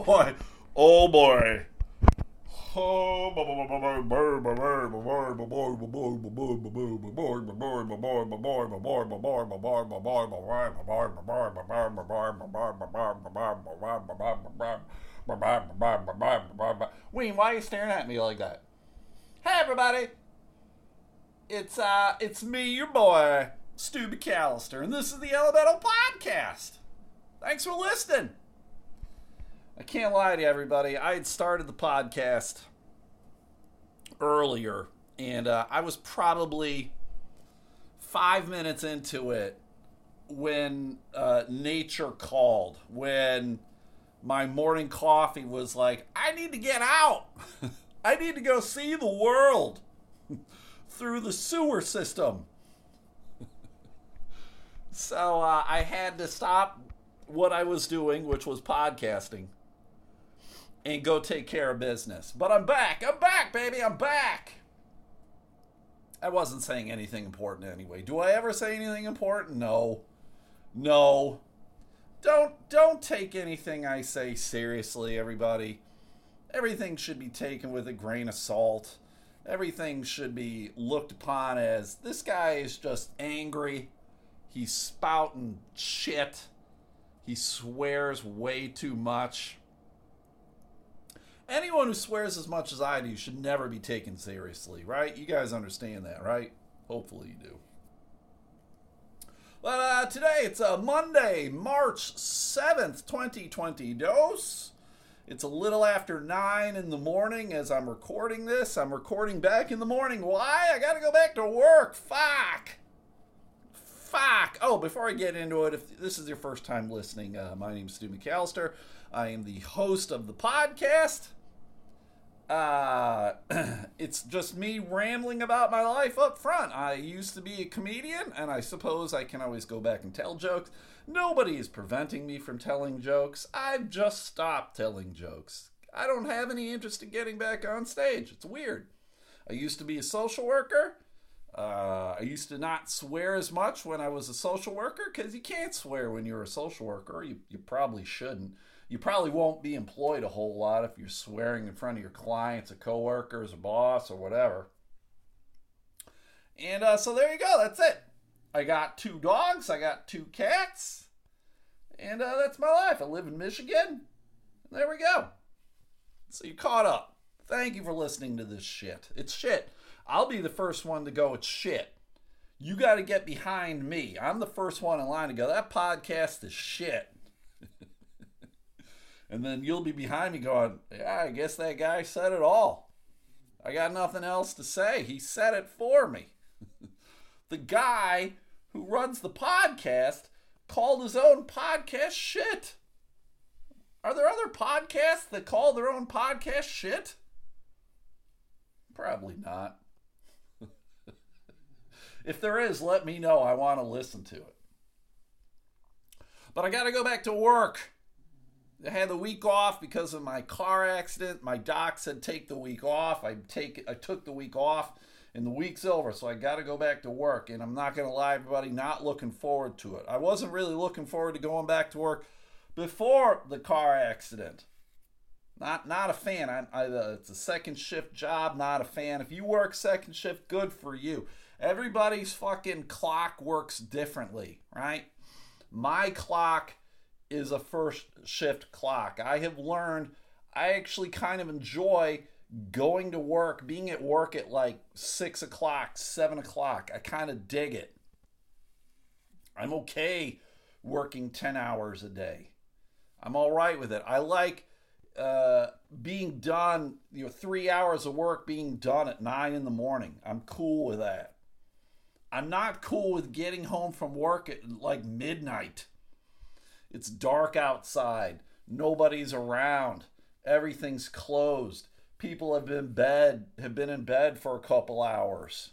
boy. Oh boy. Wayne, why are you staring at me like that? Hey everybody! It's uh it's me, your boy, Stu McAllister, and this is the Elemental Podcast. Thanks for listening. I can't lie to everybody. I had started the podcast earlier, and uh, I was probably five minutes into it when uh, nature called, when my morning coffee was like, I need to get out. I need to go see the world through the sewer system. so uh, I had to stop what I was doing, which was podcasting, and go take care of business. But I'm back. I'm back, baby. I'm back. I wasn't saying anything important anyway. Do I ever say anything important? No. No. Don't don't take anything I say seriously, everybody. Everything should be taken with a grain of salt. Everything should be looked upon as this guy is just angry. He's spouting shit. He swears way too much. Anyone who swears as much as I do should never be taken seriously, right? You guys understand that, right? Hopefully you do. But uh, today it's a uh, Monday, March 7th, 2020. Dose. It's a little after 9 in the morning as I'm recording this. I'm recording back in the morning. Why? I gotta go back to work. Fuck. Fuck. Oh, before I get into it, if this is your first time listening, uh, my name is Stu McAllister. I am the host of the podcast uh, it's just me rambling about my life up front. I used to be a comedian, and I suppose I can always go back and tell jokes. Nobody is preventing me from telling jokes. I've just stopped telling jokes. I don't have any interest in getting back on stage. It's weird. I used to be a social worker. Uh, I used to not swear as much when I was a social worker because you can't swear when you're a social worker. You, you probably shouldn't you probably won't be employed a whole lot if you're swearing in front of your clients, or coworkers, or boss, or whatever. And uh, so there you go. That's it. I got two dogs. I got two cats. And uh, that's my life. I live in Michigan. There we go. So you caught up. Thank you for listening to this shit. It's shit. I'll be the first one to go, it's shit. You got to get behind me. I'm the first one in line to go, that podcast is shit and then you'll be behind me going, "Yeah, I guess that guy said it all. I got nothing else to say. He said it for me." the guy who runs the podcast called his own podcast shit. Are there other podcasts that call their own podcast shit? Probably not. if there is, let me know. I want to listen to it. But I got to go back to work. I had the week off because of my car accident. My doc said take the week off. I take I took the week off and the week's over, so I got to go back to work. And I'm not to lie, everybody, not looking forward to it. I wasn't really looking forward to going back to work before the car accident. Not not a fan. I, I uh, it's a second shift job. Not a fan. If you work second shift, good for you. Everybody's fucking clock works differently, right? My clock is a first shift clock. I have learned I actually kind of enjoy going to work, being at work at like six o'clock, seven o'clock. I kind of dig it. I'm okay working 10 hours a day. I'm all right with it. I like uh, being done, you know, three hours of work being done at nine in the morning. I'm cool with that. I'm not cool with getting home from work at like midnight it's dark outside. Nobody's around. Everything's closed. People have been bed have been in bed for a couple hours.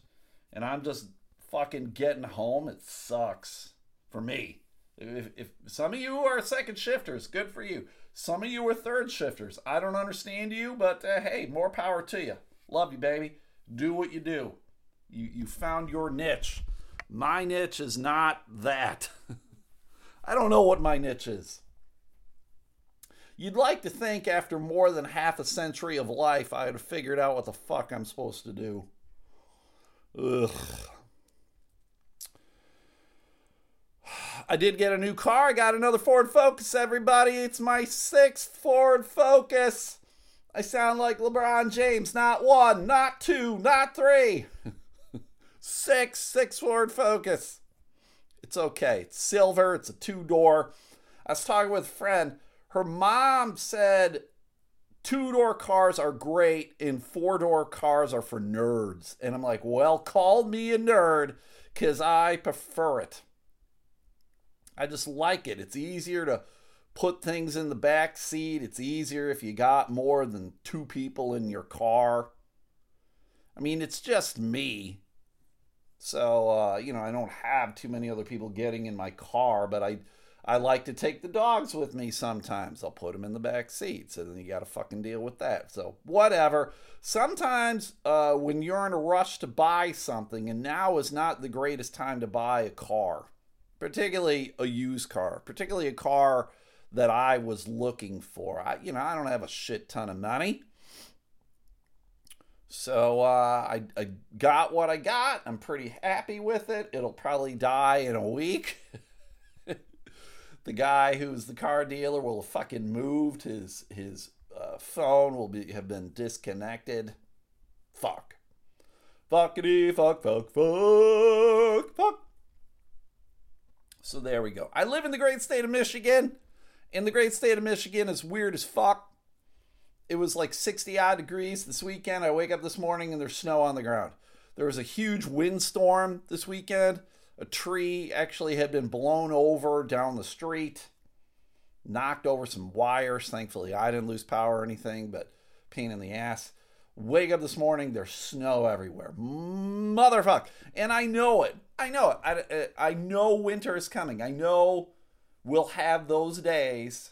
And I'm just fucking getting home. It sucks for me. If, if some of you are second shifters, good for you. Some of you are third shifters. I don't understand you, but uh, hey, more power to you. Love you, baby. Do what you do. You you found your niche. My niche is not that. I don't know what my niche is. You'd like to think after more than half a century of life, I would have figured out what the fuck I'm supposed to do. Ugh. I did get a new car. I got another Ford Focus, everybody. It's my sixth Ford Focus. I sound like LeBron James. Not one, not two, not three. six, six Ford Focus. It's okay. It's silver. It's a two door. I was talking with a friend. Her mom said two door cars are great and four door cars are for nerds. And I'm like, well, call me a nerd because I prefer it. I just like it. It's easier to put things in the back seat. It's easier if you got more than two people in your car. I mean, it's just me. So, uh, you know, I don't have too many other people getting in my car, but I I like to take the dogs with me sometimes. I'll put them in the back seat. So then you got to fucking deal with that. So, whatever. Sometimes uh, when you're in a rush to buy something, and now is not the greatest time to buy a car, particularly a used car, particularly a car that I was looking for. I, you know, I don't have a shit ton of money. So uh, I, I got what I got. I'm pretty happy with it. It'll probably die in a week. the guy who's the car dealer will have fucking moved. His his uh, phone will be have been disconnected. Fuck. Fuckity fuck fuck fuck fuck. So there we go. I live in the great state of Michigan. In the great state of Michigan is weird as fuck it was like 60 odd degrees this weekend. I wake up this morning and there's snow on the ground. There was a huge windstorm this weekend. A tree actually had been blown over down the street, knocked over some wires. Thankfully, I didn't lose power or anything, but pain in the ass. Wake up this morning, there's snow everywhere. Motherfuck. And I know it. I know it. I, I know winter is coming. I know we'll have those days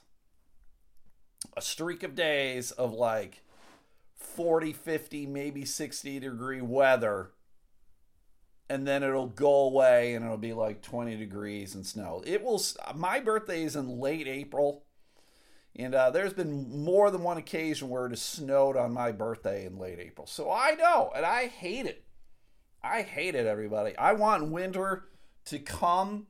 a streak of days of like 40, 50, maybe 60 degree weather. And then it'll go away and it'll be like 20 degrees and snow. It will, my birthday is in late April. And uh, there's been more than one occasion where it has snowed on my birthday in late April. So I know, and I hate it. I hate it, everybody. I want winter to come,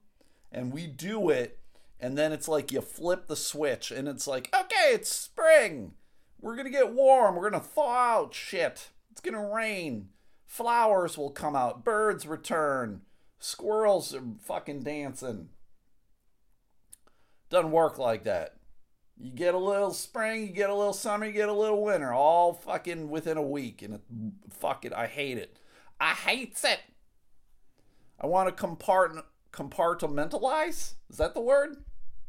and we do it and then it's like you flip the switch and it's like okay it's spring. We're gonna get warm. We're gonna thaw out shit. It's gonna rain. Flowers will come out. Birds return. Squirrels are fucking dancing. Doesn't work like that. You get a little spring you get a little summer you get a little winter all fucking within a week. And it, fuck it i hate it. I hates it. I want to compart compartmentalize? Is that the word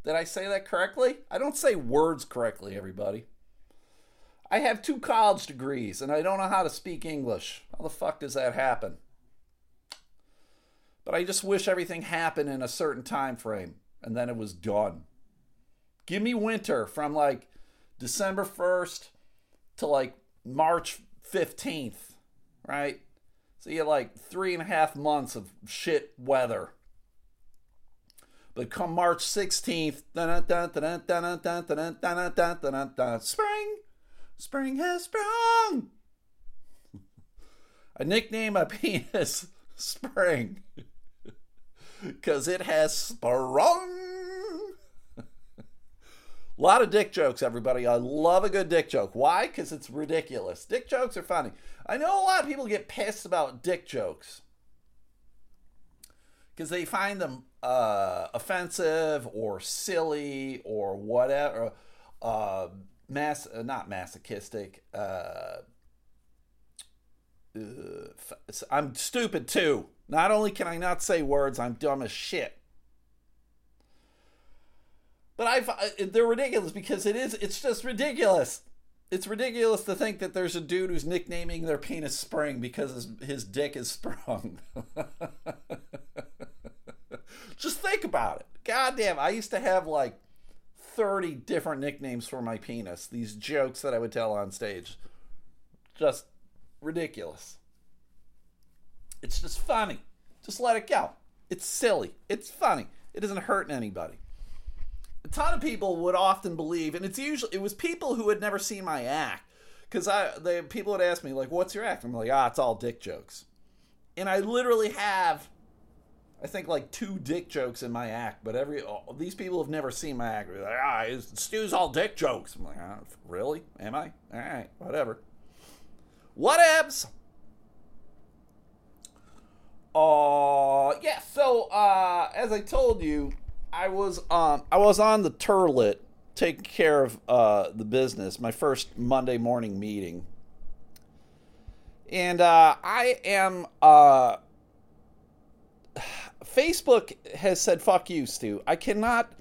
did I say that correctly? I don't say words correctly, everybody. I have two college degrees and I don't know how to speak English. How the fuck does that happen? But I just wish everything happened in a certain time frame and then it was done. Give me winter from like December 1st to like March 15th, right? So you like three and a half months of shit weather. But come March 16th, spring, spring has sprung. I nickname my penis Spring because it has sprung. A lot of dick jokes, everybody. I love a good dick joke. Why? Because it's ridiculous. Dick jokes are funny. I know a lot of people get pissed about dick jokes because they find them uh, offensive or silly or whatever, uh, mass uh, not masochistic. Uh, uh I'm stupid too. Not only can I not say words, I'm dumb as shit. But I uh, they're ridiculous because it is it's just ridiculous. It's ridiculous to think that there's a dude who's nicknaming their penis Spring because his, his dick is sprung. Just think about it. God damn, I used to have like 30 different nicknames for my penis. These jokes that I would tell on stage. Just ridiculous. It's just funny. Just let it go. It's silly. It's funny. It isn't hurting anybody. a ton of people would often believe, and it's usually it was people who had never seen my act, because I the people would ask me like, "What's your act?" I'm like, "Ah, it's all dick jokes," and I literally have, I think like two dick jokes in my act, but every these people have never seen my act. They're like, "Ah, Stu's all dick jokes." I'm like, ah, "Really? Am I? All right, whatever." Whatevs. Uh, yeah. So, uh, as I told you, I was um I was on the turlet taking care of uh the business, my first Monday morning meeting. And uh I am uh Facebook has said fuck you, Stu. I cannot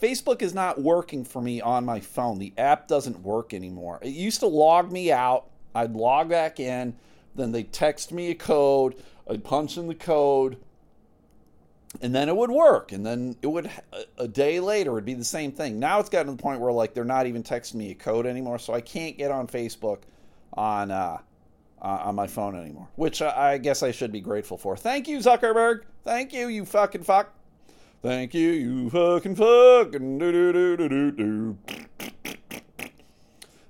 Facebook is not working for me on my phone. The app doesn't work anymore. It used to log me out. I'd log back in, then they text me a code, I'd punch in the code, and then it would work and then it would a day later it'd be the same thing now it's gotten to the point where like they're not even texting me a code anymore so i can't get on facebook on uh, uh on my phone anymore which I, guess i should be grateful for thank you zuckerberg thank you you fucking fuck thank you you fucking fuck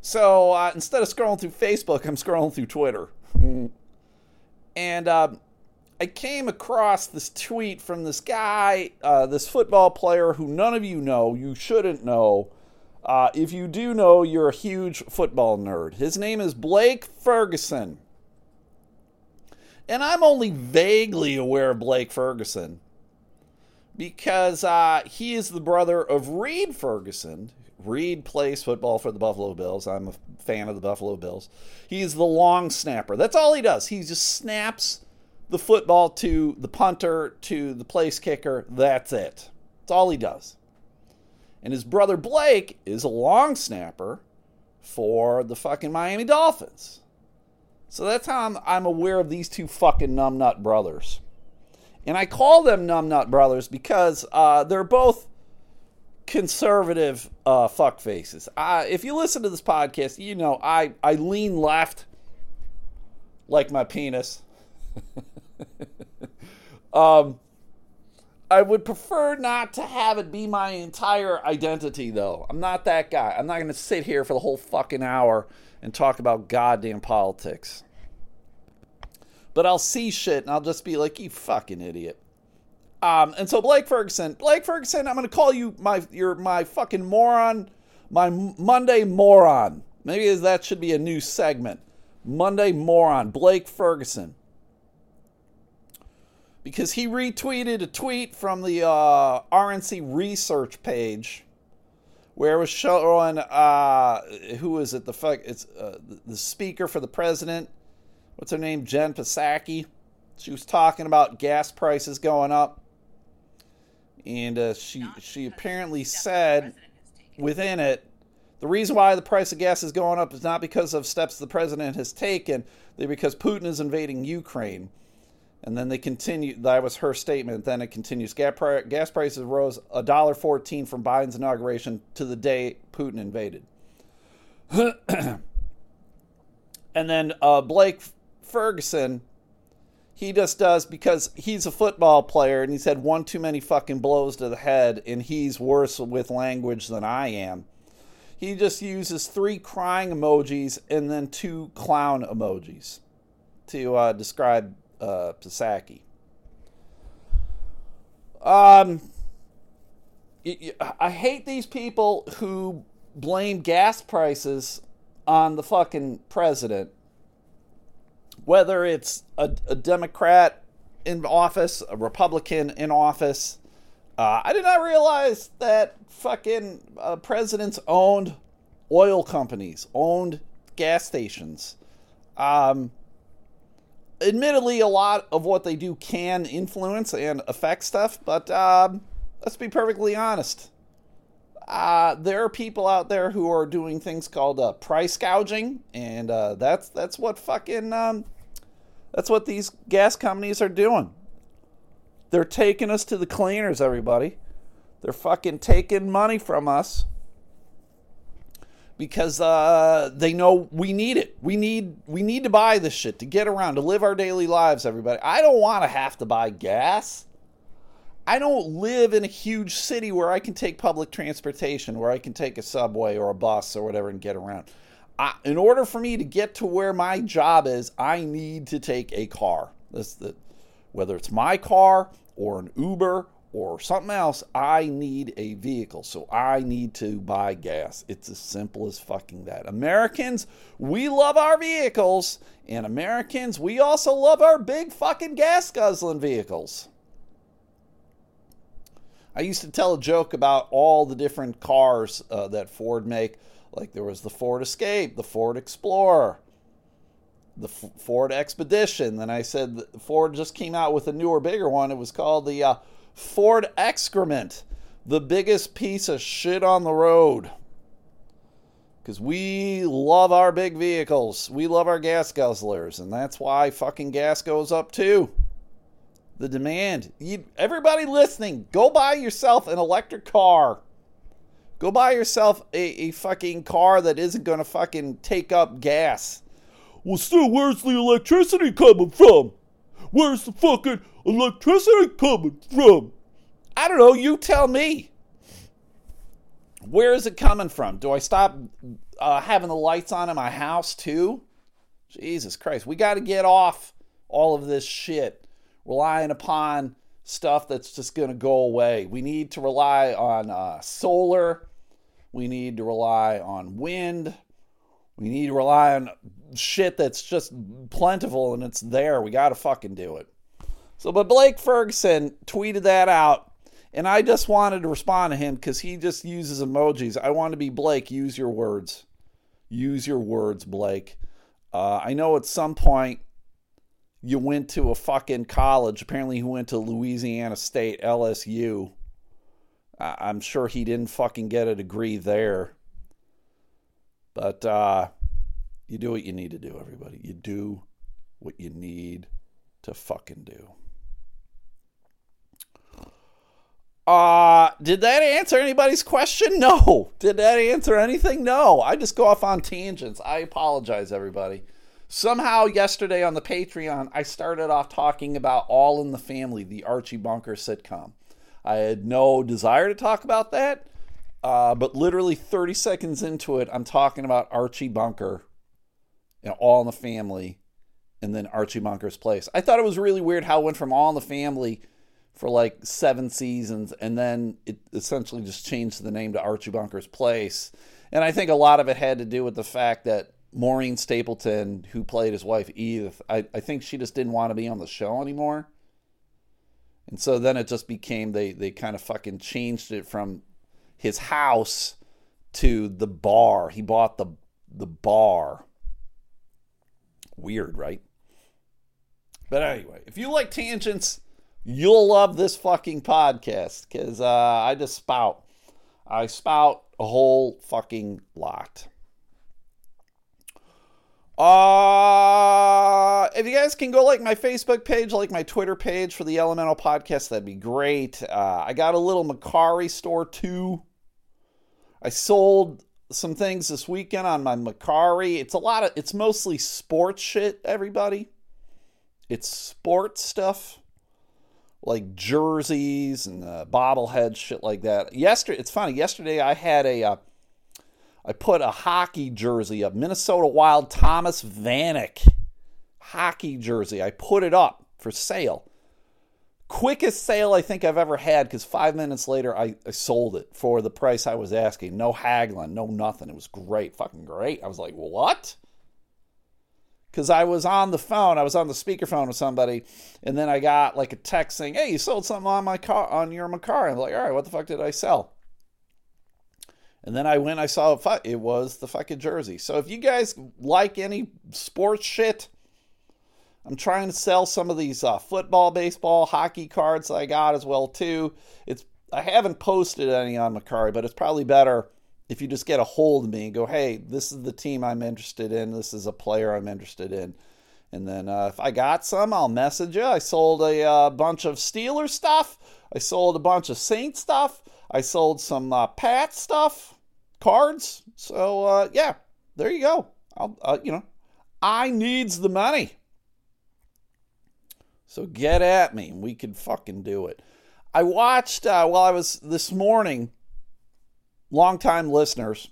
so uh, instead of scrolling through facebook i'm scrolling through twitter and uh, I came across this tweet from this guy, uh, this football player who none of you know. You shouldn't know. Uh, if you do know, you're a huge football nerd. His name is Blake Ferguson. And I'm only vaguely aware of Blake Ferguson because uh, he is the brother of Reid Ferguson. Reid plays football for the Buffalo Bills. I'm a fan of the Buffalo Bills. He's the long snapper. That's all he does. He just snaps the football to the punter to the place kicker. That's it. That's all he does. And his brother Blake is a long snapper for the fucking Miami Dolphins. So that's how I'm, I'm aware of these two fucking numbnut brothers. And I call them numbnut brothers because uh, they're both conservative uh, fuck faces. Uh, if you listen to this podcast, you know I, I lean left like my penis. um, I would prefer not to have it be my entire identity, though. I'm not that guy. I'm not going to sit here for the whole fucking hour and talk about goddamn politics. But I'll see shit and I'll just be like, you fucking idiot. Um, and so Blake Ferguson, Blake Ferguson, I'm going to call you my, you're my fucking moron, my Monday moron. Maybe that should be a new segment. Monday moron, Blake Ferguson because he retweeted a tweet from the uh, RNC research page where it was showing uh, who is it? The fuck? It's uh, the speaker for the president. What's her name? Jen Psaki. She was talking about gas prices going up, and uh, she she apparently said within it the reason why the price of gas is going up is not because of steps the president has taken, they're because Putin is invading Ukraine. And then they continue. That was her statement. Then it continues. Gas prices rose a dollar fourteen from Biden's inauguration to the day Putin invaded. and then uh, Blake Ferguson, he just does because he's a football player and he's had one too many fucking blows to the head, and he's worse with language than I am. He just uses three crying emojis and then two clown emojis to uh, describe uh. Um, I hate these people who blame gas prices on the fucking president. Whether it's a, a Democrat in office, a Republican in office. Uh, I did not realize that fucking uh, presidents owned oil companies, owned gas stations. Um, admittedly, a lot of what they do can influence and affect stuff, but um, let's be perfectly honest. Uh, there are people out there who are doing things called uh, price gouging, and uh, that's that's what fucking um, that's what these gas companies are doing. They're taking us to the cleaners, everybody. They're fucking taking money from us because uh, they know we need it. We need we need to buy this shit to get around to live our daily lives. Everybody, I don't want to have to buy gas. I don't live in a huge city where I can take public transportation, where I can take a subway or a bus or whatever and get around. I, in order for me to get to where my job is, I need to take a car. This, the, whether it's my car or an Uber or something else, I need a vehicle. So I need to buy gas. It's as simple as fucking that. Americans, we love our vehicles, and Americans, we also love our big fucking gas guzzling vehicles. I used to tell a joke about all the different cars uh, that Ford make. Like there was the Ford Escape, the Ford Explorer, the F- Ford Expedition. Then I said Ford just came out with a newer, bigger one. It was called the uh, Ford excrement, the biggest piece of shit on the road. Because we love our big vehicles. We love our gas guzzlers. And that's why fucking gas goes up too. The demand. You, everybody listening, go buy yourself an electric car. Go buy yourself a, a fucking car that isn't going to fucking take up gas. Well, still, where's the electricity coming from? Where's the fucking electricity coming from? I don't know. You tell me. Where is it coming from? Do I stop uh, having the lights on in my house too? Jesus Christ. We got to get off all of this shit relying upon stuff that's just going to go away. We need to rely on uh, solar. We need to rely on wind. We need to rely on shit that's just plentiful and it's there. We got to fucking do it. So, but Blake Ferguson tweeted that out, and I just wanted to respond to him because he just uses emojis. I want to be Blake. Use your words. Use your words, Blake. Uh, I know at some point you went to a fucking college. Apparently, he went to Louisiana State, LSU. I'm sure he didn't fucking get a degree there. But uh, you do what you need to do, everybody. You do what you need to fucking do. Uh, did that answer anybody's question? No. Did that answer anything? No. I just go off on tangents. I apologize, everybody. Somehow, yesterday on the Patreon, I started off talking about All in the Family, the Archie Bunker sitcom. I had no desire to talk about that, uh, but literally 30 seconds into it, I'm talking about Archie Bunker, know, All in the Family, and then Archie Bunker's Place. I thought it was really weird how it went from All in the Family for like seven seasons, and then it essentially just changed the name to Archie Bunker's Place. And I think a lot of it had to do with the fact that Maureen Stapleton, who played his wife Edith, I, I think she just didn't want to be on the show anymore. And so then it just became they they kind of fucking changed it from his house to the bar. He bought the the bar. Weird, right? But anyway, if you like tangents, you'll love this fucking podcast because uh, I just spout. I spout a whole fucking lot. Uh, if you guys can go like my Facebook page, like my Twitter page for the Elemental Podcast, that'd be great. Uh, I got a little Mercari store too. I sold some things this weekend on my Mercari. It's a lot of, it's mostly sports shit, everybody. It's sports stuff like jerseys and uh, bobbleheads, shit like that. Yesterday, it's funny. Yesterday, I had a, uh, I put a hockey jersey of Minnesota Wild Thomas Vanek hockey jersey. I put it up for sale. Quickest sale I think I've ever had because five minutes later I, I sold it for the price I was asking. No haggling, no nothing. It was great, fucking great. I was like, what? Because I was on the phone, I was on the speakerphone with somebody, and then I got like a text saying, "Hey, you sold something on my car on your car." I'm like, "All right, what the fuck did I sell?" And then I went, I saw it was the fucking jersey. So if you guys like any sports shit, I'm trying to sell some of these uh, football, baseball, hockey cards I got as well too. It's I haven't posted any on Mercari, but it's probably better if you just get a hold of me and go, "Hey, this is the team I'm interested in. This is a player I'm interested in." And then uh, if I got some, I'll message you. I sold a uh, bunch of Steelers stuff. I sold a bunch of Saint stuff. I sold some uh, Pat stuff cards. So uh, yeah, there you go. I'll uh, you know, I needs the money. So get at me. We can fucking do it. I watched uh, while I was this morning. Longtime listeners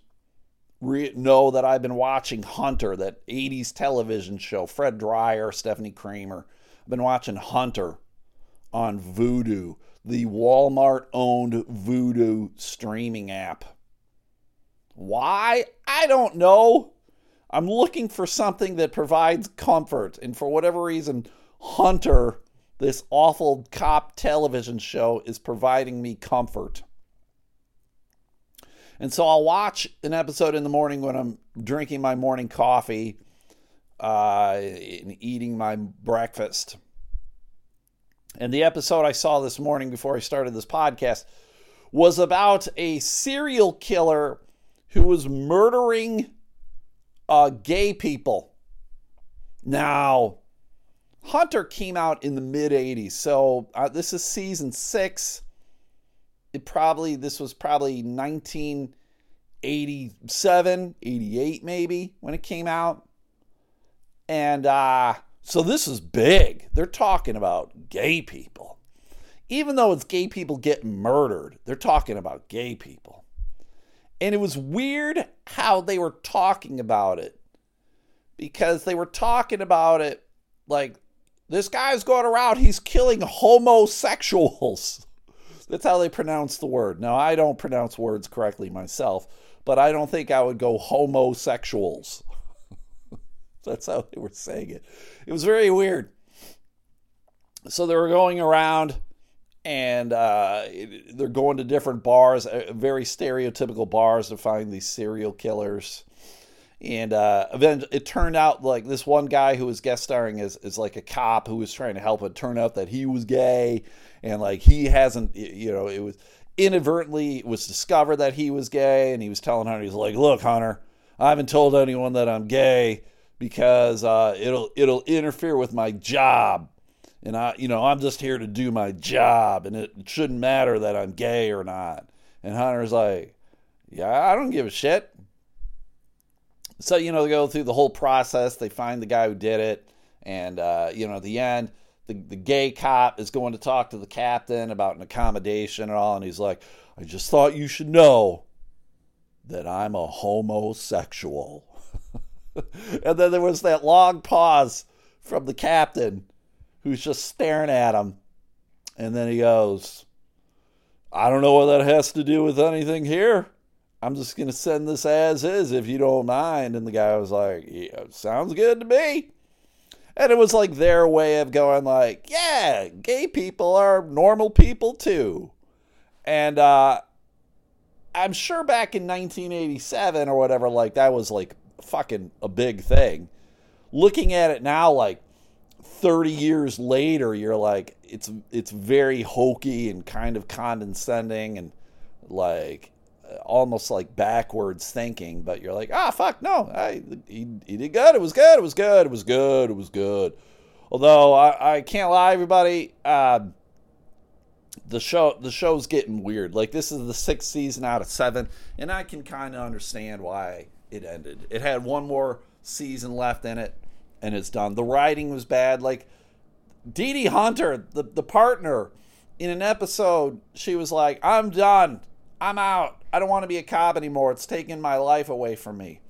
re- know that I've been watching Hunter, that 80s television show. Fred Dryer, Stepfanie Kramer. I've been watching Hunter on Vudu, the Walmart owned Vudu streaming app. Why? I don't know. I'm looking for something that provides comfort. And for whatever reason, Hunter, this awful cop television show, is providing me comfort. And so I'll watch an episode in the morning when I'm drinking my morning coffee uh, and eating my breakfast. And the episode I saw this morning before I started this podcast was about a serial killer who was murdering uh, gay people. Now, Hunter came out in the mid 80s. So uh, this is season six. It probably, this was probably 1987, 88 maybe when it came out. And uh, so this is big. They're talking about gay people. Even though it's gay people getting murdered, they're talking about gay people. And it was weird how they were talking about it because they were talking about it like this guy's going around, he's killing homosexuals. That's how they pronounce the word. Now, I don't pronounce words correctly myself, but I don't think I would go homosexuals. That's how they were saying it. It was very weird. So they were going around and uh, they're going to different bars, uh, very stereotypical bars to find these serial killers. And uh, eventually, it turned out like this one guy who was guest starring is, is like a cop who was trying to help. It turned out that he was gay, and like he hasn't, you know, it was inadvertently it was discovered that he was gay, and he was telling Hunter, he's like, "Look, Hunter, I haven't told anyone that I'm gay because uh, it'll it'll interfere with my job." and I, you know, I'm just here to do my job, and it shouldn't matter that I'm gay or not. And Hunter's like, yeah, I don't give a shit. So you know, they go through the whole process. They find the guy who did it, and uh, you know, at the end, the the gay cop is going to talk to the captain about an accommodation and all, and he's like, I just thought you should know that I'm a homosexual. and then there was that long pause from the captain who's just staring at him. And then he goes, I don't know what that has to do with anything here. I'm just going to send this as is if you don't mind. And the guy was like, Yeah, sounds good to me. And it was like their way of going, like, yeah, gay people are normal people too. And uh, I'm sure back in 1987 or whatever, like that was like fucking a big thing. Looking at it now, like 30 years later you're like it's it's very hokey and kind of condescending and like almost like backwards thinking but you're like ah fuck no I, he, he did good it was good it was good it was good it was good although i, I can't lie everybody uh, the show the show's getting weird like this is the sixth season out of seven and i can kind of understand why it ended it had one more season left in it and it's done. The writing was bad. Like Dee Dee Hunter, the, the partner, in an episode, she was like, I'm done. I'm out. I don't want to be a cop anymore. It's taking my life away from me.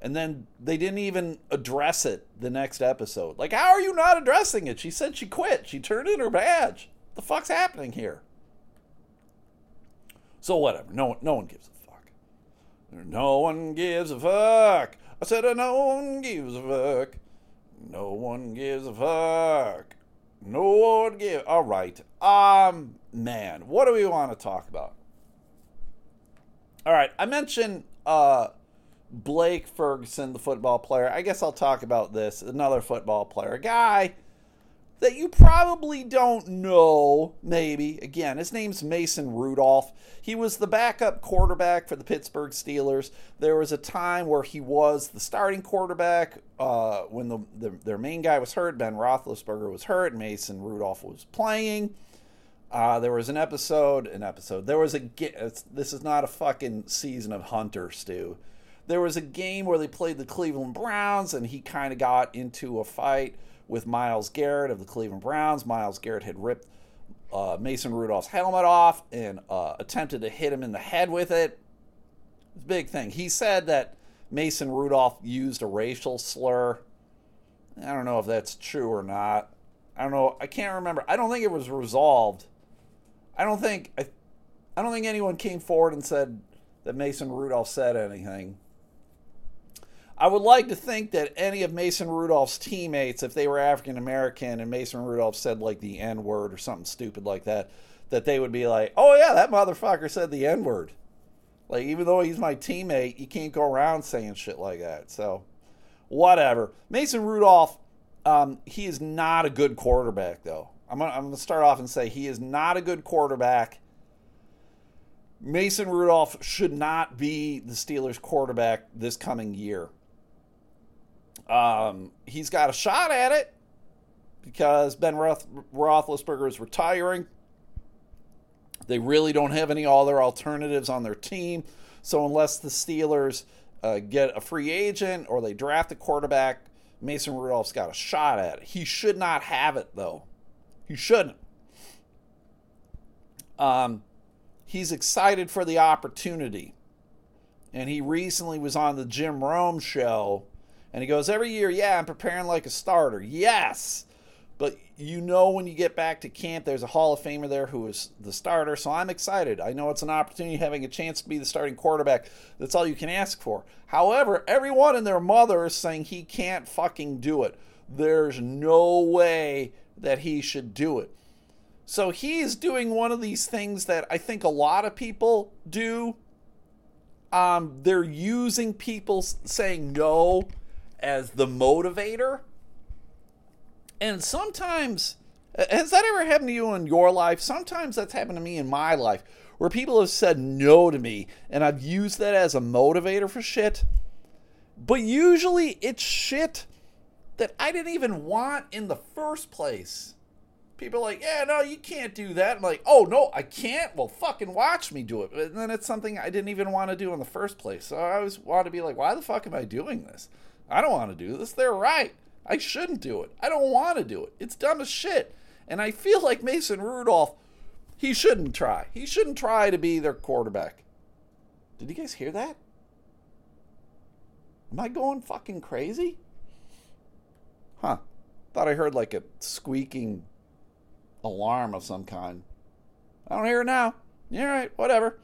And then they didn't even address it the next episode. Like, how are you not addressing it? She said she quit. She turned in her badge. The fuck's happening here? So whatever. No no one gives a fuck. No one gives a fuck. I said, no one gives a fuck. No one gives a fuck. No one gives. All right. Um, man, what do we want to talk about? All right. I mentioned uh, Blake Ferguson, the football player. I guess I'll talk about this. Another football player, a guy that you probably don't know, maybe. Again, his name's Mason Rudolph. He was the backup quarterback for the Pittsburgh Steelers. There was a time where he was the starting quarterback uh, when the, the, their main guy was hurt. Ben Roethlisberger was hurt. Mason Rudolph was playing. Uh, there was an episode, an episode. There was a. This is not a fucking season of Hunter, Stu. There was a game where they played the Cleveland Browns, and he kind of got into a fight with Myles Garrett of the Cleveland Browns. Myles Garrett had ripped uh, Mason Rudolph's helmet off and uh, attempted to hit him in the head with it. Big thing. He said that Mason Rudolph used a racial slur. I don't know if that's true or not. I don't know. I can't remember. I don't think it was resolved. I don't think I, I don't think anyone came forward and said that Mason Rudolph said anything. I would like to think that any of Mason Rudolph's teammates, if they were African American and Mason Rudolph said like the N word or something stupid like that, that they would be like, oh yeah, that motherfucker said the N word. Like, even though he's my teammate, you can't go around saying shit like that. So, whatever. Mason Rudolph, um, he is not a good quarterback, though. I'm gonna, I'm gonna start off and say he is not a good quarterback. Mason Rudolph should not be the Steelers' quarterback this coming year. Um, he's got a shot at it because Ben Roth- Roethlisberger is retiring. They really don't have any other alternatives on their team. So unless the Steelers uh, get a free agent or they draft a quarterback, Mason Rudolph's got a shot at it. He should not have it though. He shouldn't. Um, he's excited for the opportunity, and he recently was on the Jim Rome show and he goes, Every year, yeah, I'm preparing like a starter. Yes. But you know, when you get back to camp, there's a Hall of Famer there who is the starter. So I'm excited. I know it's an opportunity having a chance to be the starting quarterback. That's all you can ask for. However, everyone and their mother is saying he can't fucking do it. There's no way that he should do it. So he's doing one of these things that I think a lot of people do. Um, they're using people saying no as the motivator. And sometimes, has that ever happened to you in your life? Sometimes that's happened to me in my life, where people have said no to me, and I've used that as a motivator for shit. But usually it's shit that I didn't even want in the first place. People like, yeah, no, you can't do that. I'm like, oh, no, I can't? Well, fucking watch me do it. And then it's something I didn't even want to do in the first place. So I always want to be like, why the fuck am I doing this? I don't want to do this. They're right. I shouldn't do it. I don't want to do it. It's dumb as shit. And I feel like Mason Rudolph, he shouldn't try. He shouldn't try to be their quarterback. Did you guys hear that? Am I going fucking crazy? Huh. Thought I heard like a squeaking alarm of some kind. I don't hear it now. All right, whatever.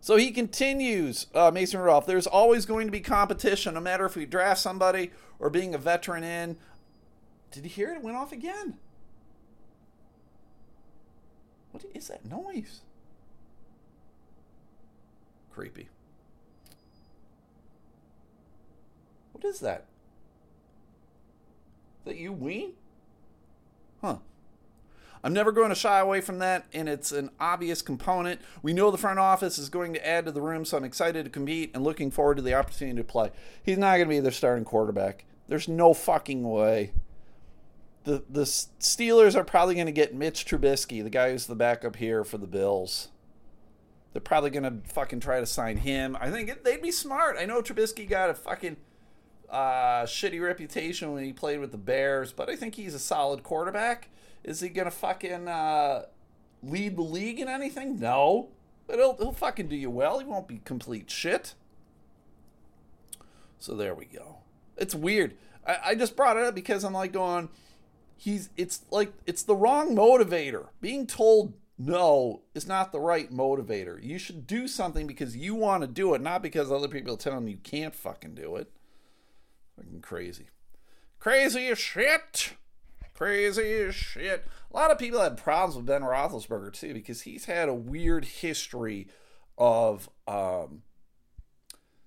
So he continues, uh, Mason Rudolph. There's always going to be competition, no matter if we draft somebody or being a veteran in. Did you hear it? It went off again. What is that noise? Creepy. What is that? That you, Ween? Huh. I'm never going to shy away from that, and it's an obvious component. We know the front office is going to add to the room, so I'm excited to compete and looking forward to the opportunity to play. He's not going to be their starting quarterback. There's no fucking way. The the Steelers are probably going to get Mitch Trubisky, the guy who's the backup here for the Bills. They're probably going to fucking try to sign him. I think it, they'd be smart. I know Trubisky got a fucking uh, shitty reputation when he played with the Bears, but I think he's a solid quarterback. Is he gonna fucking uh, lead the league in anything? No, but he'll he'll fucking do you well. He won't be complete shit. So there we go. It's weird. I, I just brought it up because I'm like going. He's it's like it's the wrong motivator. Being told no is not the right motivator. You should do something because you want to do it, not because other people are telling you you can't fucking do it. Fucking crazy. Crazy as shit. Crazy as shit. A lot of people had problems with Ben Roethlisberger too because he's had a weird history of um,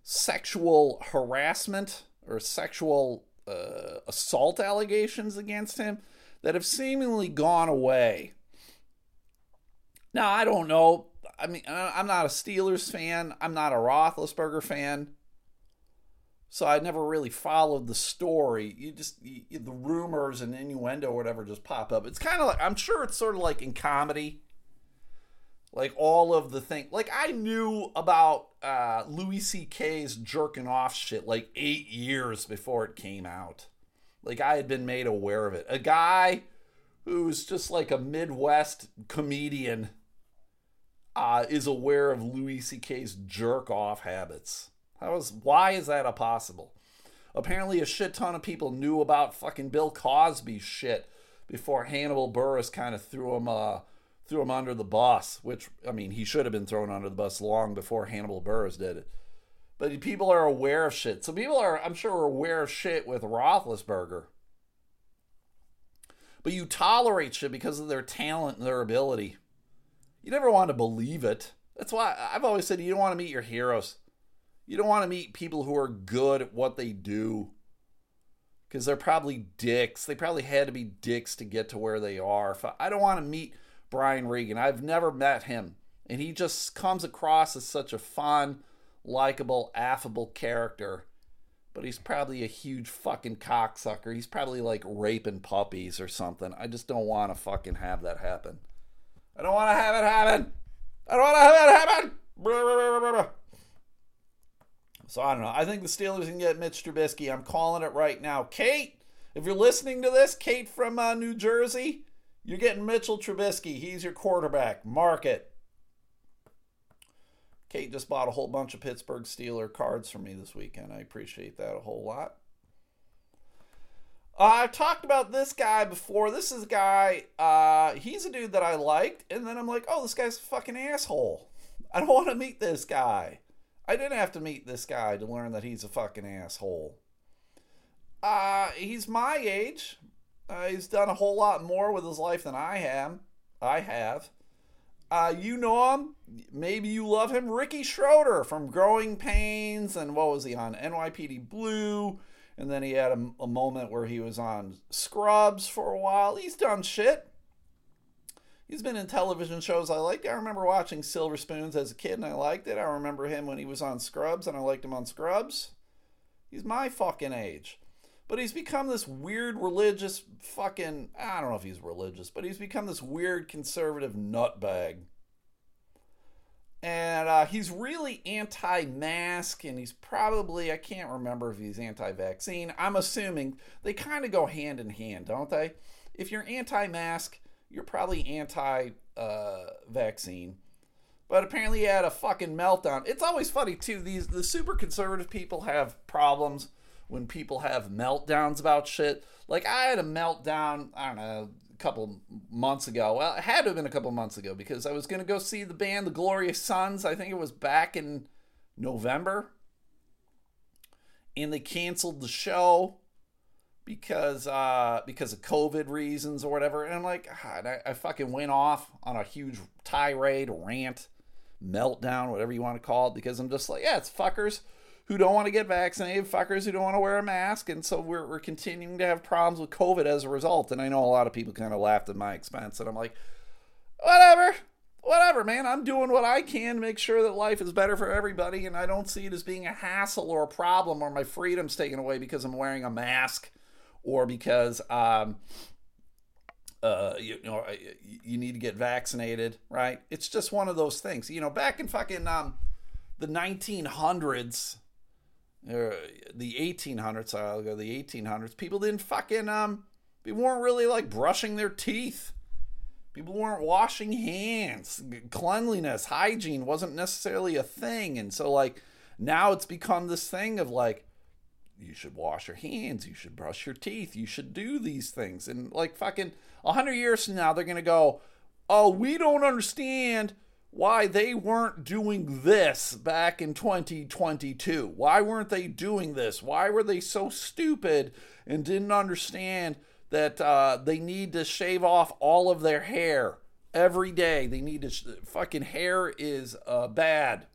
sexual harassment or sexual uh, assault allegations against him that have seemingly gone away. Now, I don't know. I mean, I'm not a Steelers fan. I'm not a Roethlisberger fan so I never really followed the story. You just you, the rumors and innuendo or whatever just pop up. It's kind of like I'm sure it's sort of like in comedy, like all of the thing. Like I knew about uh, Louis C.K.'s jerking off shit like eight years before it came out. Like I had been made aware of it. A guy who's just like a Midwest comedian uh, is aware of Louis C.K.'s jerk off habits. How is why is that a possible? Apparently, a shit ton of people knew about fucking Bill Cosby shit before Hannibal Buress kind of threw him uh, threw him under the bus. Which I mean, he should have been thrown under the bus long before Hannibal Buress did it. But people are aware of shit. So people are, I'm sure, aware of shit with Roethlisberger. But you tolerate shit because of their talent and their ability. You never want to believe it. That's why I've always said you don't want to meet your heroes. You don't want to meet people who are good at what they do. Because they're probably dicks. They probably had to be dicks to get to where they are. I don't want to meet Brian Regan. I've never met him. And he just comes across as such a fun, likable, affable character. But he's probably a huge fucking cocksucker. He's probably like raping puppies or something. I just don't want to fucking have that happen. I don't want to have it happen. I don't want to have it happen. So I don't know. I think the Steelers can get Mitch Trubisky. I'm calling it right now. Kate, if you're listening to this, Kate from uh, New Jersey, you're getting Mitchell Trubisky. He's your quarterback. Mark it. Kate just bought a whole bunch of Pittsburgh Steeler cards for me this weekend. I appreciate that a whole lot. Uh, I've talked about this guy before. This is a guy, uh, he's a dude that I liked, and then I'm like, oh, this guy's a fucking asshole. I don't want to meet this guy. I didn't have to meet this guy to learn that he's a fucking asshole. Uh, he's my age. Uh, he's done a whole lot more with his life than I am. I have. Uh, you know him. Maybe you love him. Ricky Schroder from Growing Pains, and what was he on? NYPD Blue and then he had a, a moment where he was on Scrubs for a while. He's done shit. He's been in television shows I liked. I remember watching Silver Spoons as a kid and I liked it. I remember him when he was on Scrubs and I liked him on Scrubs. He's my fucking age. But he's become this weird religious fucking. I don't know if he's religious, but he's become this weird conservative nutbag and uh, he's really anti-mask and he's probably i can't remember if he's anti-vaccine i'm assuming they kind of go hand in hand don't they if you're anti-mask you're probably anti-vaccine uh, but apparently he had a fucking meltdown it's always funny too these the super conservative people have problems when people have meltdowns about shit like i had a meltdown i don't know a couple months ago. Well, it had to have been a couple months ago because I was going to go see the band The Glorious Sons. I think it was back in November. And they canceled the show because uh, because of COVID reasons or whatever. And I'm like, God, I, I fucking went off on a huge tirade, rant, meltdown, whatever you want to call it, because I'm just like, yeah, it's fuckers who don't want to get vaccinated, fuckers who don't want to wear a mask. And so we're, we're continuing to have problems with COVID as a result. And I know a lot of people kind of laughed at my expense. And I'm like, whatever, whatever, man. I'm doing what I can to make sure that life is better for everybody. And I don't see it as being a hassle or a problem or my freedom's taken away because I'm wearing a mask or because, um, uh, you, you know, you need to get vaccinated, right? It's just one of those things. You know, back in fucking um, the 1900s, or the 1800s, I'll go the 1800s, people didn't fucking, um, people weren't really like brushing their teeth. People weren't washing hands. Cleanliness, hygiene wasn't necessarily a thing. And so, like, now it's become this thing of like, you should wash your hands, you should brush your teeth, you should do these things. And like, fucking 100 years from now, they're going to go, oh, we don't understand why they weren't doing this back in 2022. Why weren't they doing this? Why were they so stupid and didn't understand that uh, they need to shave off all of their hair every day? They need to, sh- fucking hair is uh, bad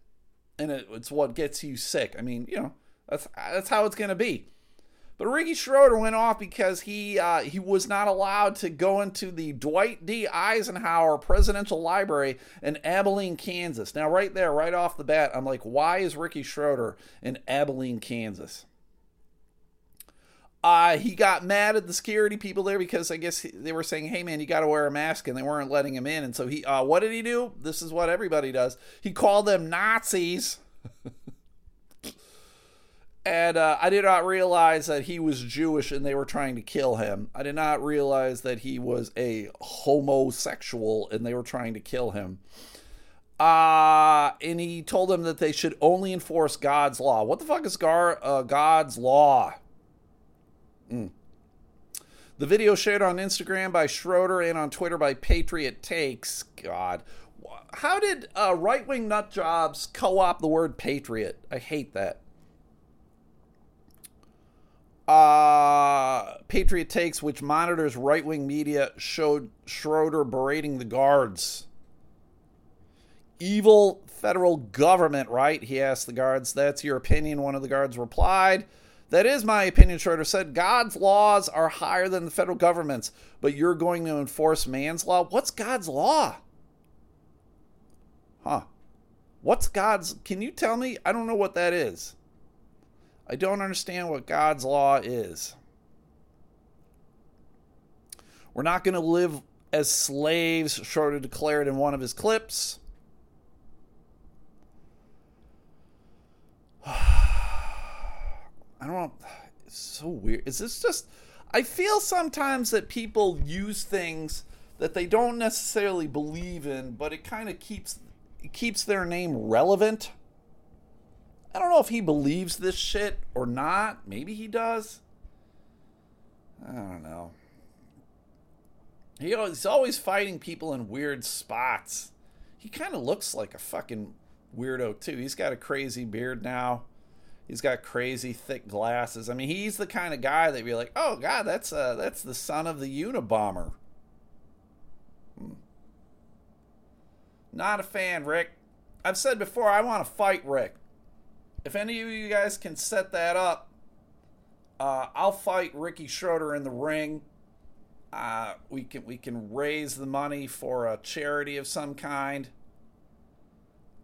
and it, it's what gets you sick. I mean, you know, that's, that's how it's going to be. But Ricky Schroder went off because he uh, he was not allowed to go into the Dwight D. Eisenhower Presidential Library in Abilene, Kansas. Now, right there, right off the bat, I'm like, why is Ricky Schroder in Abilene, Kansas? Uh, he got mad at the security people there because I guess they were saying, "Hey man, you got to wear a mask," and they weren't letting him in. And so he, uh, what did he do? This is what everybody does. He called them Nazis. And uh, I did not realize that he was Jewish and they were trying to kill him. I did not realize that he was a homosexual and they were trying to kill him. Uh, and he told them that they should only enforce God's law. What the fuck is Gar- uh, God's law? Mm. The video shared on Instagram by Schroder and on Twitter by Patriot Takes. God. How did uh, right wing nut jobs co opt the word patriot? I hate that. Uh, Patriot Takes, which monitors right wing media, showed Schroder berating the guards. Evil federal government, right? He asked the guards. That's your opinion. One of the guards replied. That is my opinion, Schroder said. God's laws are higher than the federal government's, but you're going to enforce man's law? What's God's law? Huh. What's God's. Can you tell me? I don't know what that is. I don't understand what God's law is. We're not going to live as slaves, Schroder declared in one of his clips. I don't know. It's so weird. Is this just. I feel sometimes that people use things that they don't necessarily believe in, but it kind of keeps keeps their name relevant. I don't know if he believes this shit or not. Maybe he does. I don't know. He, he's always fighting people in weird spots. He kind of looks like a fucking weirdo too. He's got a crazy beard now. He's got crazy thick glasses. I mean, he's the kind of guy that be like, "Oh God, that's uh, that's the son of the Unabomber." Hmm. Not a fan, Rick. I've said before, I want to fight Rick. If any of you guys can set that up, uh, I'll fight Ricky Schroder in the ring. Uh, we can we can raise the money for a charity of some kind.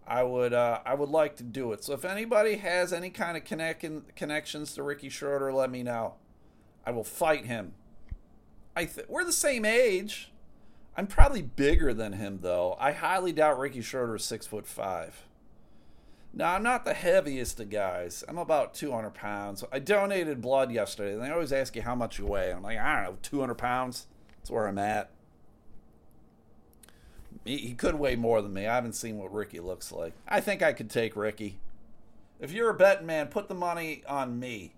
I would uh, I would like to do it. So if anybody has any kind of connect connections to Ricky Schroder, let me know. I will fight him. I th- we're the same age. I'm probably bigger than him though. I highly doubt Ricky Schroder is six foot five. Now I'm not the heaviest of guys. I'm about 200 pounds. I donated blood yesterday, and they always ask you how much you weigh. I'm like, I don't know, 200 pounds. That's where I'm at. He, he could weigh more than me. I haven't seen what Ricky looks like. I think I could take Ricky. If you're a betting man, put the money on me.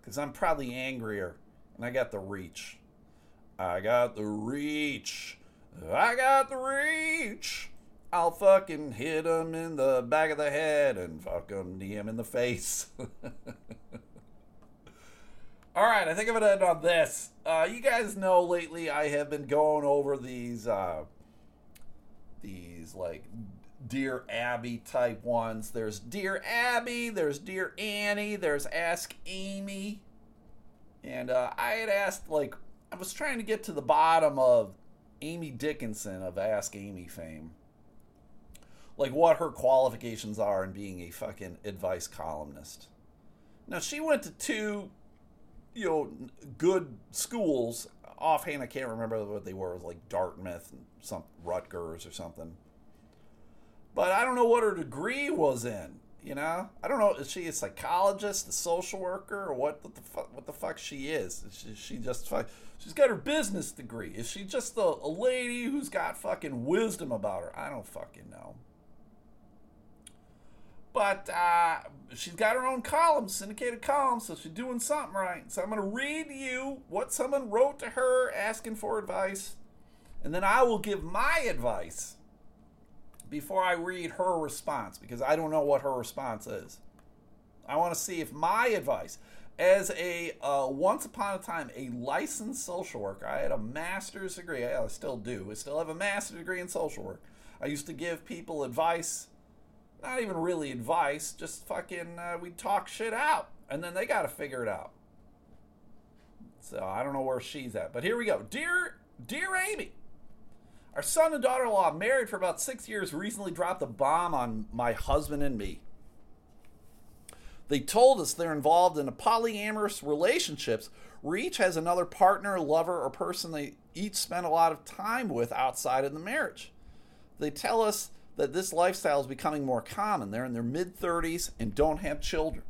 Because I'm probably angrier. And I got the reach. I got the reach. I got the reach. I'll fucking hit him in the back of the head and fuck him knee him in the face. All right, I think I'm gonna end on this. Uh, you guys know lately I have been going over these uh, these like Dear Abby type ones. There's Dear Abby, there's Dear Annie, there's Ask Amy. And uh, I had asked, like, I was trying to get to the bottom of Amy Dickinson of Ask Amy fame. Like, what her qualifications are in being a fucking advice columnist. Now, she went to two, you know, good schools offhand, I can't remember what they were. It was like Dartmouth and some Rutgers or something. But I don't know what her degree was in. You know, I don't know. Is she a psychologist, a social worker, or what? What the fuck? What the fuck she is? Is she, she just she's got her business degree? Is she just a, a lady who's got fucking wisdom about her? I don't fucking know. But uh, she's got her own column, syndicated column, so she's doing something right. So I'm going to read you what someone wrote to her asking for advice, and then I will give my advice before I read her response because I don't know what her response is. I want to see if my advice, as a uh, once upon a time a licensed social worker, I had a master's degree. I still do. I still have a master's degree in social work. I used to give people advice not even really advice, just fucking, uh, we talk shit out. And then they got to figure it out. So I don't know where she's at. But here we go. Dear, dear Amy, our son and daughter in law, married for about six years, recently dropped a bomb on my husband and me. They told us they're involved in a polyamorous relationships where each has another partner, lover, or person they each spend a lot of time with outside of the marriage. They tell us that this lifestyle is becoming more common. They're in their mid 30s and don't have children.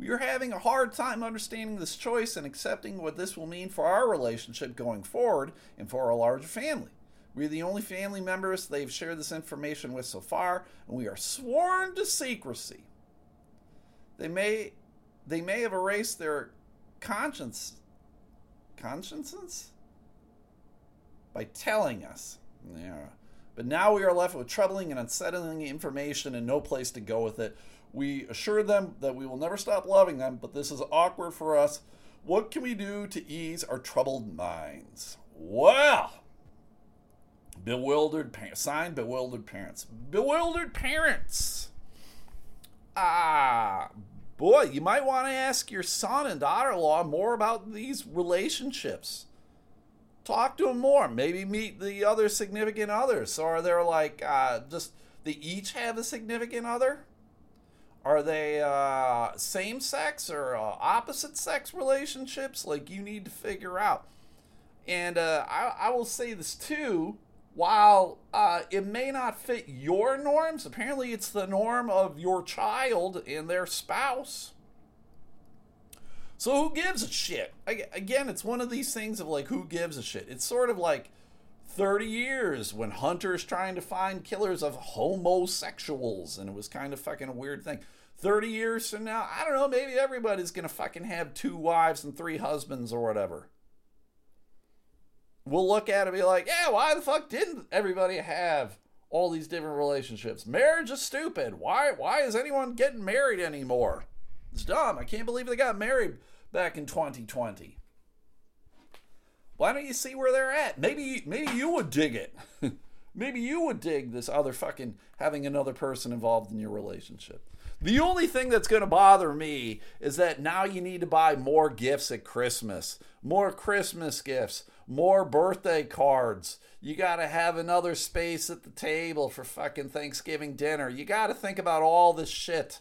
We are having a hard time understanding this choice and accepting what this will mean for our relationship going forward and for our larger family. We are the only family members they've shared this information with so far, and we are sworn to secrecy. They may they may have erased their conscience consciences by telling us. Yeah. But now we are left with troubling and unsettling information and no place to go with it. We assure them that we will never stop loving them, but this is awkward for us. What can we do to ease our troubled minds? Well, bewildered parents. Signed, bewildered parents. Bewildered parents. Ah, boy, you might want to ask your son and daughter in law more about these relationships. Talk to them more. Maybe meet the other significant others. Or they're like, uh, just, they each have a significant other? Are they uh, same sex or uh, opposite sex relationships? Like, you need to figure out. And uh, I, I will say this too while uh, it may not fit your norms, apparently it's the norm of your child and their spouse. So who gives a shit? Again, it's one of these things of like, who gives a shit? It's sort of like 30 years when hunters trying to find killers of homosexuals, and it was kind of fucking a weird thing. 30 years from now, I don't know, maybe everybody's gonna fucking have two wives and three husbands or whatever we'll look at it and be like, yeah, why the fuck didn't everybody have all these different relationships? Marriage is stupid. Why why is anyone getting married anymore? It's dumb. I can't believe they got married back in 2020. Why don't you see where they're at? Maybe maybe you would dig it. maybe you would dig this other fucking having another person involved in your relationship. The only thing that's going to bother me is that now you need to buy more gifts at Christmas, more Christmas gifts, more birthday cards. You got to have another space at the table for fucking Thanksgiving dinner. You got to think about all this shit.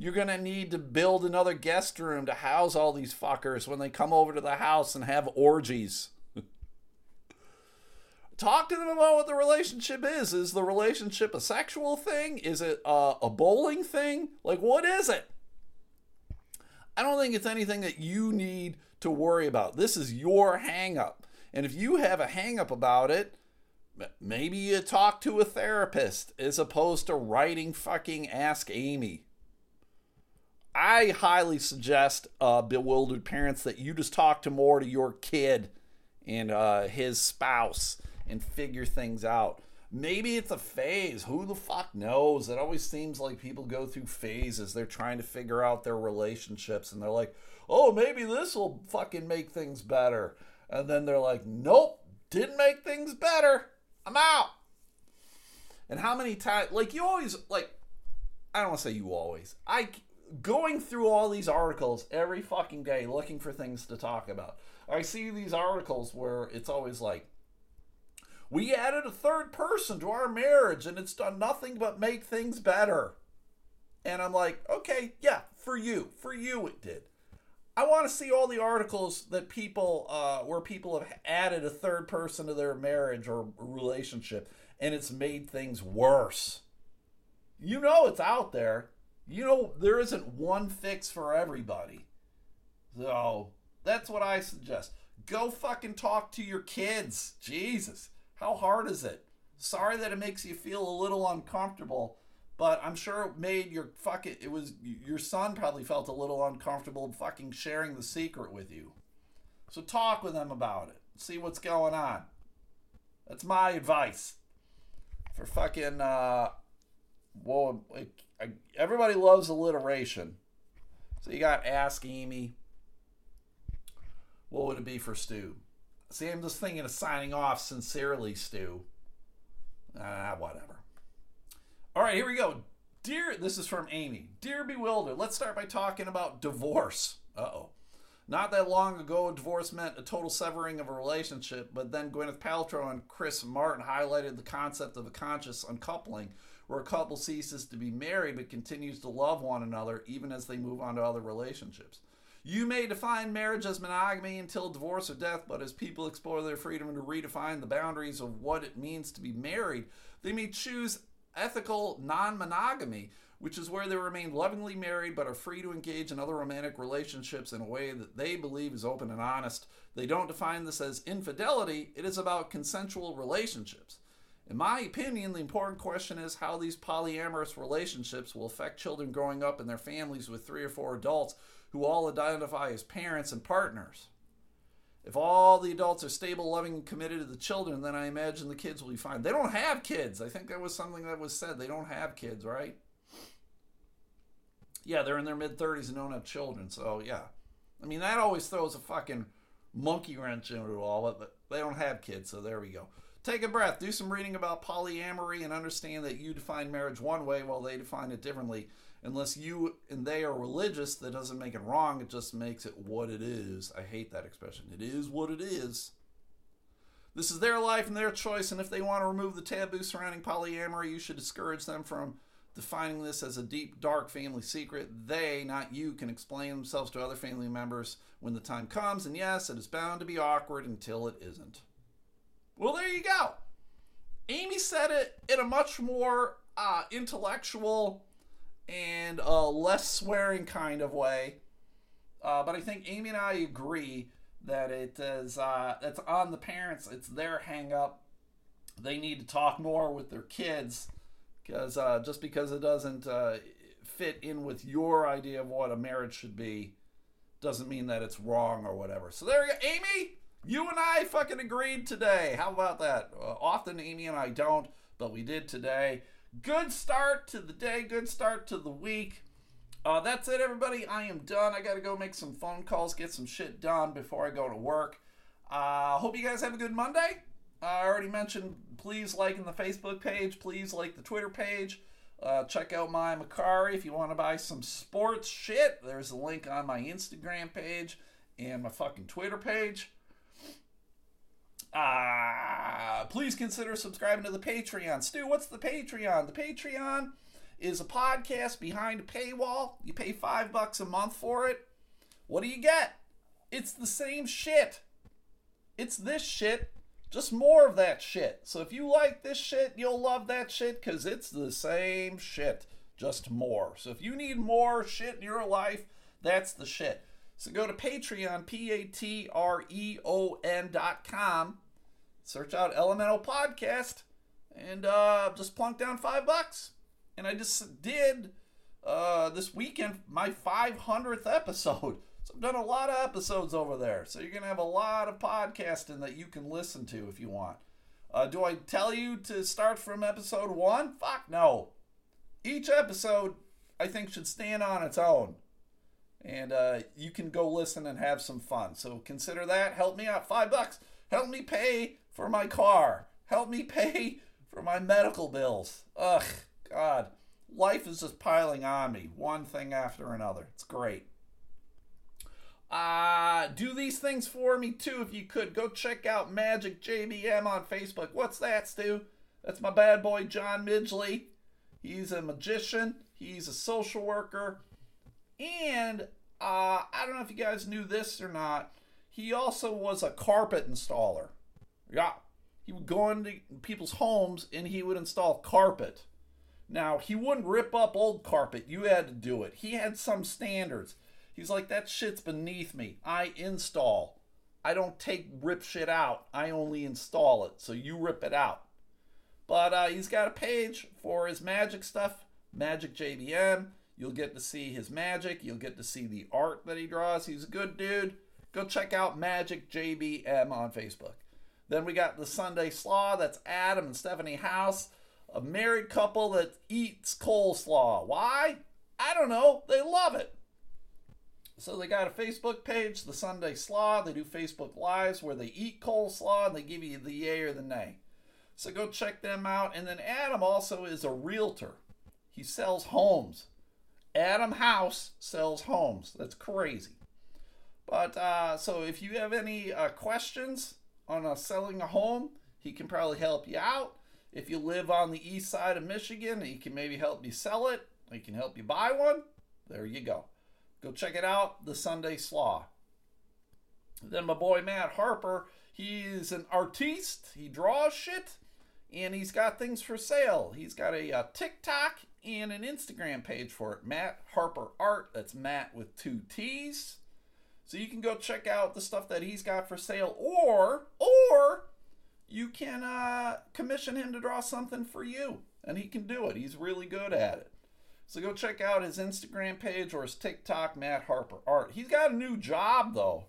You're going to need to build another guest room to house all these fuckers when they come over to the house and have orgies. Talk to them about what the relationship is. Is the relationship a sexual thing? Is it a, a bowling thing? Like, what is it? I don't think it's anything that you need to worry about. This is your hangup. And if you have a hangup about it, maybe you talk to a therapist as opposed to writing fucking Ask Amy. I highly suggest uh, bewildered parents that you just talk to more to your kid and uh, his spouse and figure things out. Maybe it's a phase. Who the fuck knows? It always seems like people go through phases. They're trying to figure out their relationships and they're like, oh, maybe this will fucking make things better. And then they're like, nope, didn't make things better. I'm out. And how many times, like, you always, like, I don't want to say you always. I, going through all these articles every fucking day looking for things to talk about. I see these articles where it's always like, we added a third person to our marriage and it's done nothing but make things better. And I'm like, okay, yeah, for you. For you it did. I want to see all the articles that people, uh, where people have added a third person to their marriage or relationship and it's made things worse. You know it's out there. You know there isn't one fix for everybody. So that's what I suggest. Go fucking talk to your kids. Jesus. How hard is it? Sorry that it makes you feel a little uncomfortable, but I'm sure it made your fucking it was your son probably felt a little uncomfortable fucking sharing the secret with you. So talk with them about it. See what's going on. That's my advice for fucking uh well everybody loves alliteration. So you got ask Amy. What would it be for Stu? See, I'm just thinking of signing off sincerely, Stu. Ah, whatever. All right, here we go. Dear, this is from Amy. Dear Bewildered, let's start by talking about divorce. Uh oh. Not that long ago, divorce meant a total severing of a relationship, but then Gwyneth Paltrow and Chris Martin highlighted the concept of a conscious uncoupling, where a couple ceases to be married but continues to love one another even as they move on to other relationships. You may define marriage as monogamy until divorce or death, but as people explore their freedom to redefine the boundaries of what it means to be married, they may choose ethical non monogamy, which is where they remain lovingly married but are free to engage in other romantic relationships in a way that they believe is open and honest. They don't define this as infidelity, it is about consensual relationships. In my opinion, the important question is how these polyamorous relationships will affect children growing up in their families with three or four adults who all identify as parents and partners. If all the adults are stable, loving, and committed to the children, then I imagine the kids will be fine. They don't have kids. I think that was something that was said. They don't have kids, right? Yeah, they're in their mid 30s and don't have children. So, yeah. I mean, that always throws a fucking monkey wrench into it all, but they don't have kids. So, there we go. Take a breath. Do some reading about polyamory and understand that you define marriage one way while they define it differently. Unless you and they are religious, that doesn't make it wrong. It just makes it what it is. I hate that expression. It is what it is. This is their life and their choice, and if they want to remove the taboo surrounding polyamory, you should discourage them from defining this as a deep, dark family secret. They, not you, can explain themselves to other family members when the time comes, and yes, it is bound to be awkward until it isn't. Well, there you go. Amy said it in a much more uh, intellectual and uh, less swearing kind of way. Uh, but I think Amy and I agree that it is uh, it's on the parents. It's their hang up. They need to talk more with their kids because uh, just because it doesn't uh, fit in with your idea of what a marriage should be doesn't mean that it's wrong or whatever. So there you go, Amy. You and I fucking agreed today. How about that? Uh, often Amy and I don't, but we did today. Good start to the day, good start to the week. Uh, that's it, everybody. I am done. I got to go make some phone calls, get some shit done before I go to work. Uh, hope you guys have a good Monday. Uh, I already mentioned, please like the Facebook page, please like the Twitter page. Uh, check out my Mercari if you want to buy some sports shit. There's a link on my Instagram page and my fucking Twitter page. Uh, please consider subscribing to the Patreon. Stu, what's the Patreon? The Patreon is a podcast behind a paywall. You pay five bucks a month for it. What do you get? It's the same shit. It's this shit, just more of that shit. So if you like this shit, you'll love that shit because it's the same shit, just more. So if you need more shit in your life, that's the shit. So go to Patreon, P A T R E O N dot com, search out Elemental Podcast, and uh, just plunk down five bucks. And I just did uh, this weekend my 500th episode. So I've done a lot of episodes over there. So you're going to have a lot of podcasting that you can listen to if you want. Uh, do I tell you to start from episode one? Fuck no. Each episode, I think, should stand on its own and uh, you can go listen and have some fun. So consider that. Help me out. Five bucks. Help me pay for my car. Help me pay for my medical bills. Ugh, God. Life is just piling on me, one thing after another. It's great. Uh, do these things for me too if you could. Go check out Magic JBM on Facebook. What's that, Stu? That's my bad boy, John Midgley. He's a magician, he's a social worker and uh, I don't know if you guys knew this or not. He also was a carpet installer. Yeah. He would go into people's homes and he would install carpet. Now, he wouldn't rip up old carpet. You had to do it. He had some standards. He's like, that shit's beneath me. I install. I don't take rip shit out. I only install it. So you rip it out. But uh, he's got a page for his magic stuff, Magic JBM. You'll get to see his magic. You'll get to see the art that he draws. He's a good dude. Go check out Magic JBM on Facebook. Then we got the Sunday Slaw. That's Adam and Stephanie House, a married couple that eats coleslaw. Why? I don't know. They love it. So they got a Facebook page, the Sunday Slaw. They do Facebook Lives where they eat coleslaw and they give you the yay or the nay. So go check them out. And then Adam also is a realtor. He sells homes. Adam House sells homes. That's crazy. But uh, so if you have any uh, questions on uh, selling a home, he can probably help you out. If you live on the east side of Michigan, he can maybe help you sell it. He can help you buy one. There you go. Go check it out, The Sunday Slaw. Then my boy Matt Harper, he's an artiste. He draws shit and he's got things for sale. He's got a, a uh, TikTok and an Instagram page for it, Matt Harper Art. That's Matt with two T's. So you can go check out the stuff that he's got for sale, or or you can uh, commission him to draw something for you, and he can do it. He's really good at it. So go check out his Instagram page or his TikTok, Matt Harper Art. He's got a new job though.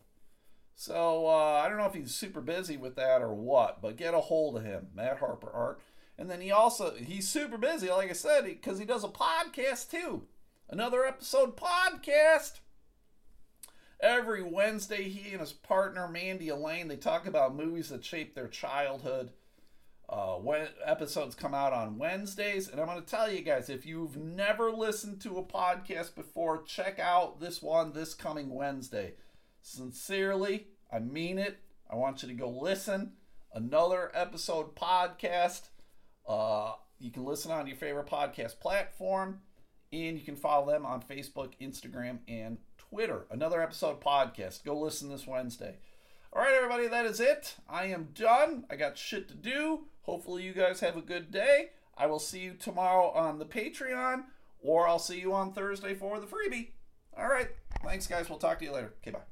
So uh, I don't know if he's super busy with that or what, but get a hold of him, Matt Harper Art. And then he also he's super busy, like I said, because he does a podcast too. Another episode podcast. Every Wednesday, he and his partner Mandy Elaine they talk about movies that shaped their childhood. Uh, when episodes come out on Wednesdays, and I'm going to tell you guys if you've never listened to a podcast before, check out this one this coming Wednesday. Sincerely, I mean it. I want you to go listen. Another episode podcast. Uh, you can listen on your favorite podcast platform, and you can follow them on Facebook, Instagram, and Twitter. Another episode podcast. Go listen this Wednesday. All right, everybody, that is it. I am done. I got shit to do. Hopefully, you guys have a good day. I will see you tomorrow on the Patreon, or I'll see you on Thursday for the freebie. All right. Thanks, guys. We'll talk to you later. Okay, bye.